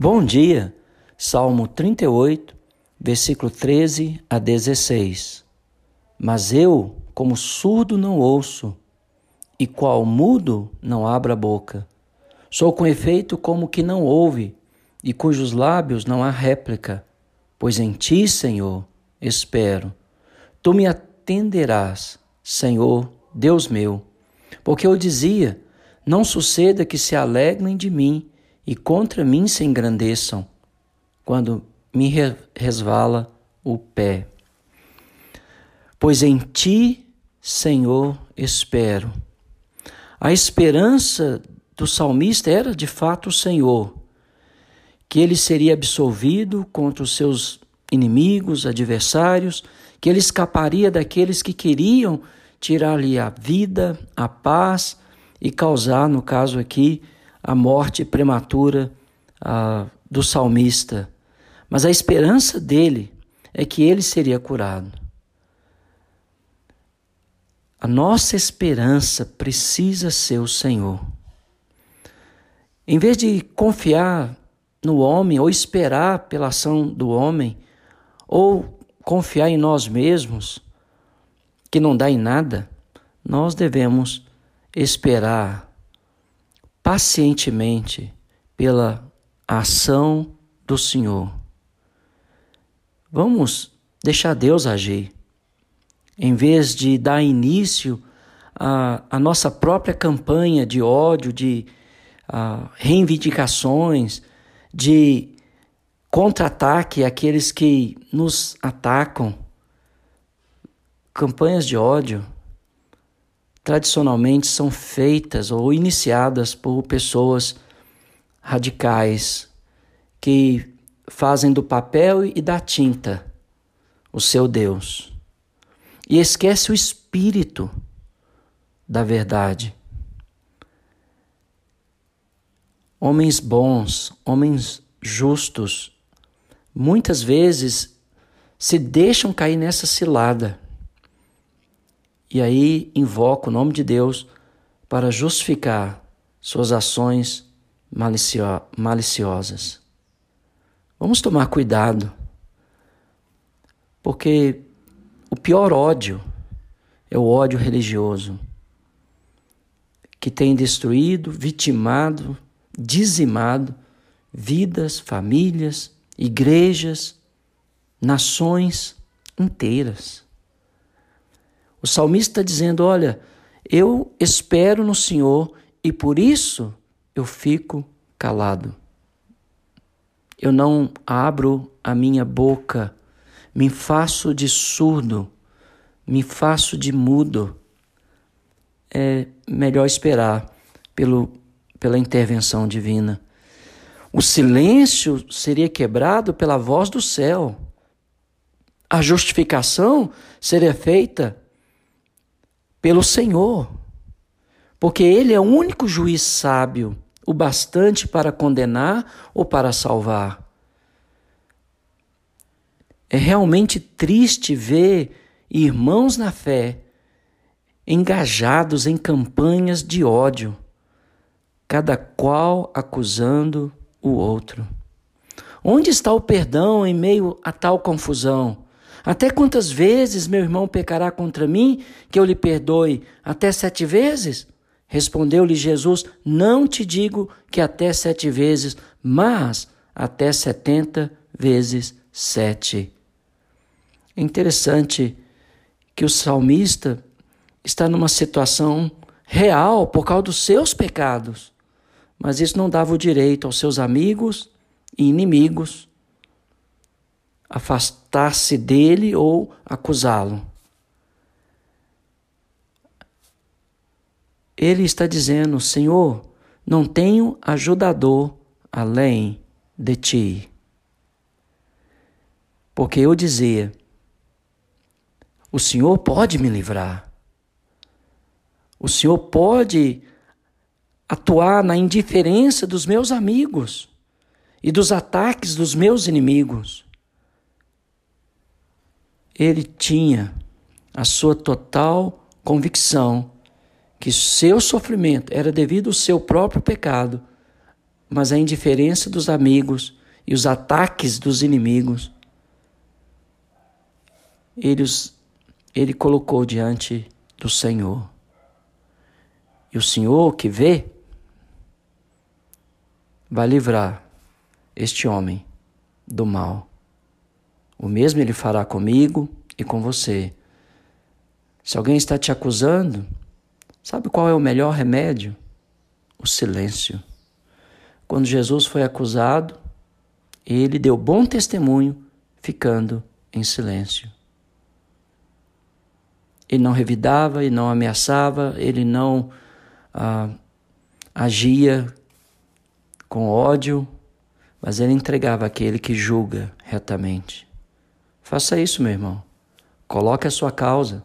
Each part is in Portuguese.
Bom dia, Salmo 38, versículo 13 a 16. Mas eu, como surdo, não ouço, e qual mudo, não abro a boca. Sou com efeito como que não ouve, e cujos lábios não há réplica, pois em ti, Senhor, espero. Tu me atenderás, Senhor, Deus meu, porque eu dizia: não suceda que se alegrem de mim e contra mim se engrandeçam, quando me resvala o pé. Pois em ti, Senhor, espero. A esperança do salmista era de fato o Senhor, que ele seria absolvido contra os seus inimigos, adversários, que ele escaparia daqueles que queriam tirar-lhe a vida, a paz e causar, no caso aqui, a morte prematura do salmista. Mas a esperança dele é que ele seria curado. A nossa esperança precisa ser o Senhor. Em vez de confiar no homem ou esperar pela ação do homem, ou confiar em nós mesmos, que não dá em nada, nós devemos esperar pacientemente pela ação do Senhor. Vamos deixar Deus agir, em vez de dar início à, à nossa própria campanha de ódio, de uh, reivindicações, de contra-ataque àqueles que nos atacam, campanhas de ódio tradicionalmente são feitas ou iniciadas por pessoas radicais que fazem do papel e da tinta o seu Deus e esquece o espírito da verdade. Homens bons, homens justos, muitas vezes se deixam cair nessa cilada e aí invoca o nome de Deus para justificar suas ações malicio maliciosas. Vamos tomar cuidado, porque o pior ódio é o ódio religioso, que tem destruído, vitimado, dizimado vidas, famílias, igrejas, nações inteiras. O salmista está dizendo: Olha, eu espero no Senhor e por isso eu fico calado. Eu não abro a minha boca, me faço de surdo, me faço de mudo. É melhor esperar pelo, pela intervenção divina. O silêncio seria quebrado pela voz do céu. A justificação seria feita pelo Senhor, porque Ele é o único juiz sábio, o bastante para condenar ou para salvar. É realmente triste ver irmãos na fé engajados em campanhas de ódio, cada qual acusando o outro. Onde está o perdão em meio a tal confusão? Até quantas vezes meu irmão pecará contra mim que eu lhe perdoe? Até sete vezes? Respondeu-lhe Jesus: Não te digo que até sete vezes, mas até setenta vezes sete. É interessante que o salmista está numa situação real por causa dos seus pecados, mas isso não dava o direito aos seus amigos e inimigos afastar-se dele ou acusá-lo. Ele está dizendo: Senhor, não tenho ajudador além de ti. Porque eu dizia: O Senhor pode me livrar. O Senhor pode atuar na indiferença dos meus amigos e dos ataques dos meus inimigos ele tinha a sua total convicção que seu sofrimento era devido ao seu próprio pecado, mas a indiferença dos amigos e os ataques dos inimigos, ele, os, ele colocou diante do Senhor. E o Senhor que vê, vai livrar este homem do mal. O mesmo ele fará comigo e com você. Se alguém está te acusando, sabe qual é o melhor remédio? O silêncio. Quando Jesus foi acusado, ele deu bom testemunho, ficando em silêncio. Ele não revidava, ele não ameaçava, ele não ah, agia com ódio, mas ele entregava aquele que julga retamente. Faça isso, meu irmão. Coloque a sua causa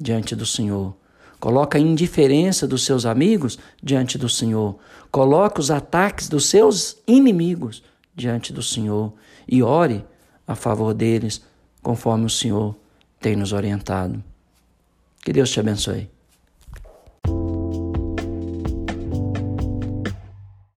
diante do Senhor. Coloque a indiferença dos seus amigos diante do Senhor. Coloque os ataques dos seus inimigos diante do Senhor e ore a favor deles, conforme o Senhor tem nos orientado. Que Deus te abençoe.